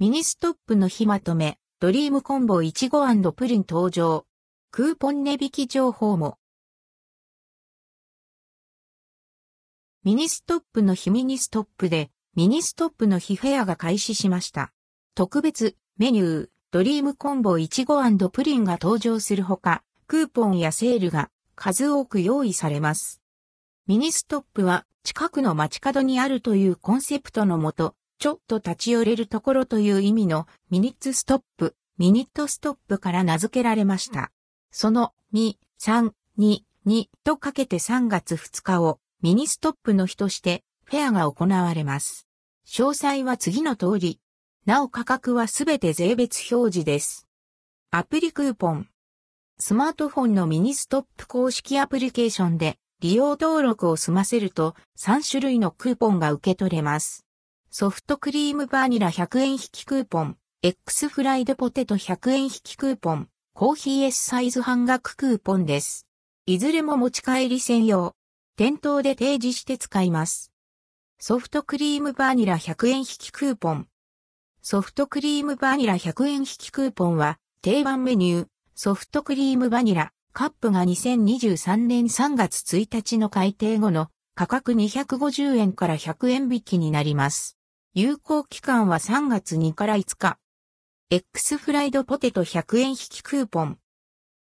ミニストップの日まとめ、ドリームコンボいちごプリン登場。クーポン値引き情報も。ミニストップの日ミニストップで、ミニストップの日フェアが開始しました。特別メニュー、ドリームコンボいちごプリンが登場するほか、クーポンやセールが数多く用意されます。ミニストップは近くの街角にあるというコンセプトのもと、ちょっと立ち寄れるところという意味のミニッツストップ、ミニットストップから名付けられました。その2、3、2、2とかけて3月2日をミニストップの日としてフェアが行われます。詳細は次の通り。なお価格はすべて税別表示です。アプリクーポン。スマートフォンのミニストップ公式アプリケーションで利用登録を済ませると3種類のクーポンが受け取れます。ソフトクリームバニラ100円引きクーポン、X フライドポテト100円引きクーポン、コーヒー S サイズ半額クーポンです。いずれも持ち帰り専用。店頭で提示して使います。ソフトクリームバニラ100円引きクーポン。ソフトクリームバニラ100円引きクーポンは定番メニュー、ソフトクリームバニラ、カップが2023年3月1日の改定後の価格250円から100円引きになります。有効期間は3月2から5日。X フライドポテト100円引きクーポン。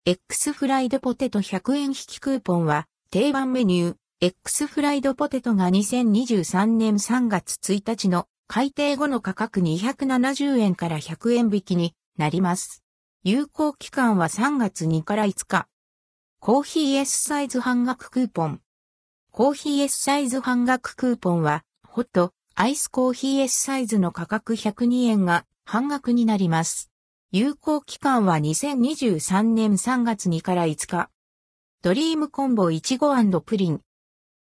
X フライドポテト100円引きクーポンは定番メニュー X フライドポテトが2023年3月1日の改定後の価格270円から100円引きになります。有効期間は3月2から5日。コーヒー S サイズ半額クーポン。コーヒー S サイズ半額クーポンは、ホット、アイスコーヒー S サイズの価格102円が半額になります。有効期間は2023年3月2から5日。ドリームコンボいちごプリン。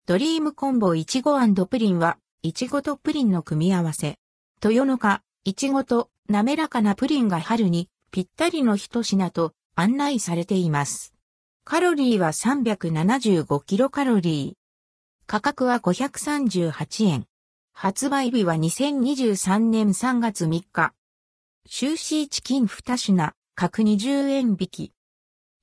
ドリームコンボいちごプリンは、いちごとプリンの組み合わせ。豊のか、いちごと滑らかなプリンが春にぴったりの一品と案内されています。カロリーは375キロカロリー。価格は538円。発売日は2023年3月3日。ジューシーチキン2品、各20円引き。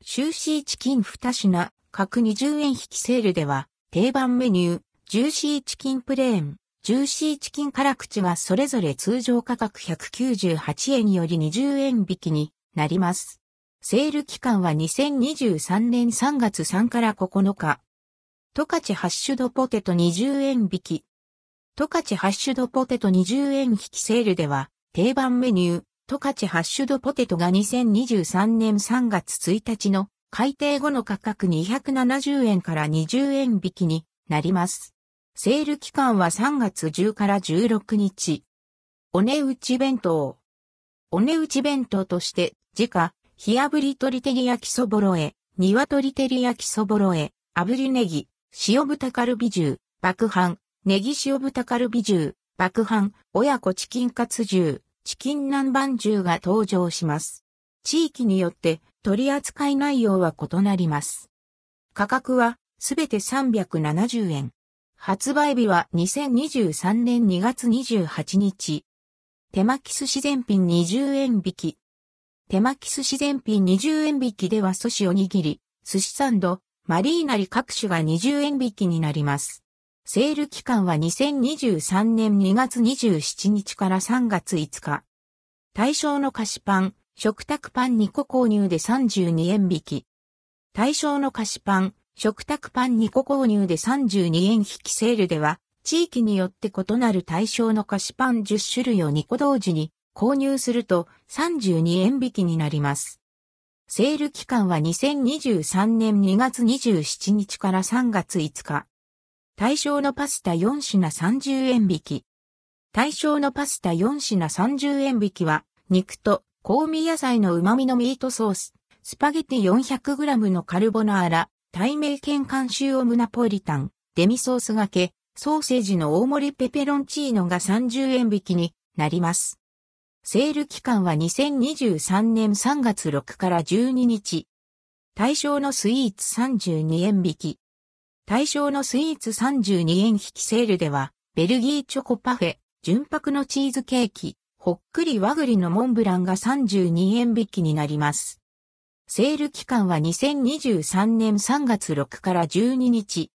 ジューシーチキン2品、各20円引きセールでは、定番メニュー、ジューシーチキンプレーン、ジューシーチキン辛口がそれぞれ通常価格198円より20円引きになります。セール期間は2023年3月3から9日。十勝ハッシュドポテト20円引き。トカチハッシュドポテト20円引きセールでは、定番メニュー、トカチハッシュドポテトが2023年3月1日の改定後の価格270円から20円引きになります。セール期間は3月10から16日。お値打ち弁当。お値打ち弁当として、自家、火炙り鶏照り焼きそぼろえ、鶏照り焼きそぼろえ、炙りネギ、塩豚カルビ重、爆飯、ネギ塩豚カルビ重、爆飯、親子チキンカツ重、チキン南蛮重が登場します。地域によって取り扱い内容は異なります。価格はすべて370円。発売日は2023年2月28日。手巻き寿司全品20円引き。手巻き寿司全品20円引きでは寿司おにぎり、寿司サンド、マリーナリ各種が20円引きになります。セール期間は2023年2月27日から3月5日。対象の菓子パン、食卓パン2個購入で32円引き。対象の菓子パン、食卓パン2個購入で32円引きセールでは、地域によって異なる対象の菓子パン10種類を2個同時に購入すると32円引きになります。セール期間は2023年2月27日から3月5日。対象のパスタ4品30円引き。対象のパスタ4品30円引きは、肉と香味野菜の旨味のミートソース、スパゲティ 400g のカルボナーラ、対名犬監修オムナポリタン、デミソースがけ、ソーセージの大盛りペペロンチーノが30円引きになります。セール期間は2023年3月6から12日。対象のスイーツ32円引き。対象のスイーツ32円引きセールでは、ベルギーチョコパフェ、純白のチーズケーキ、ほっくり和栗のモンブランが32円引きになります。セール期間は2023年3月6から12日。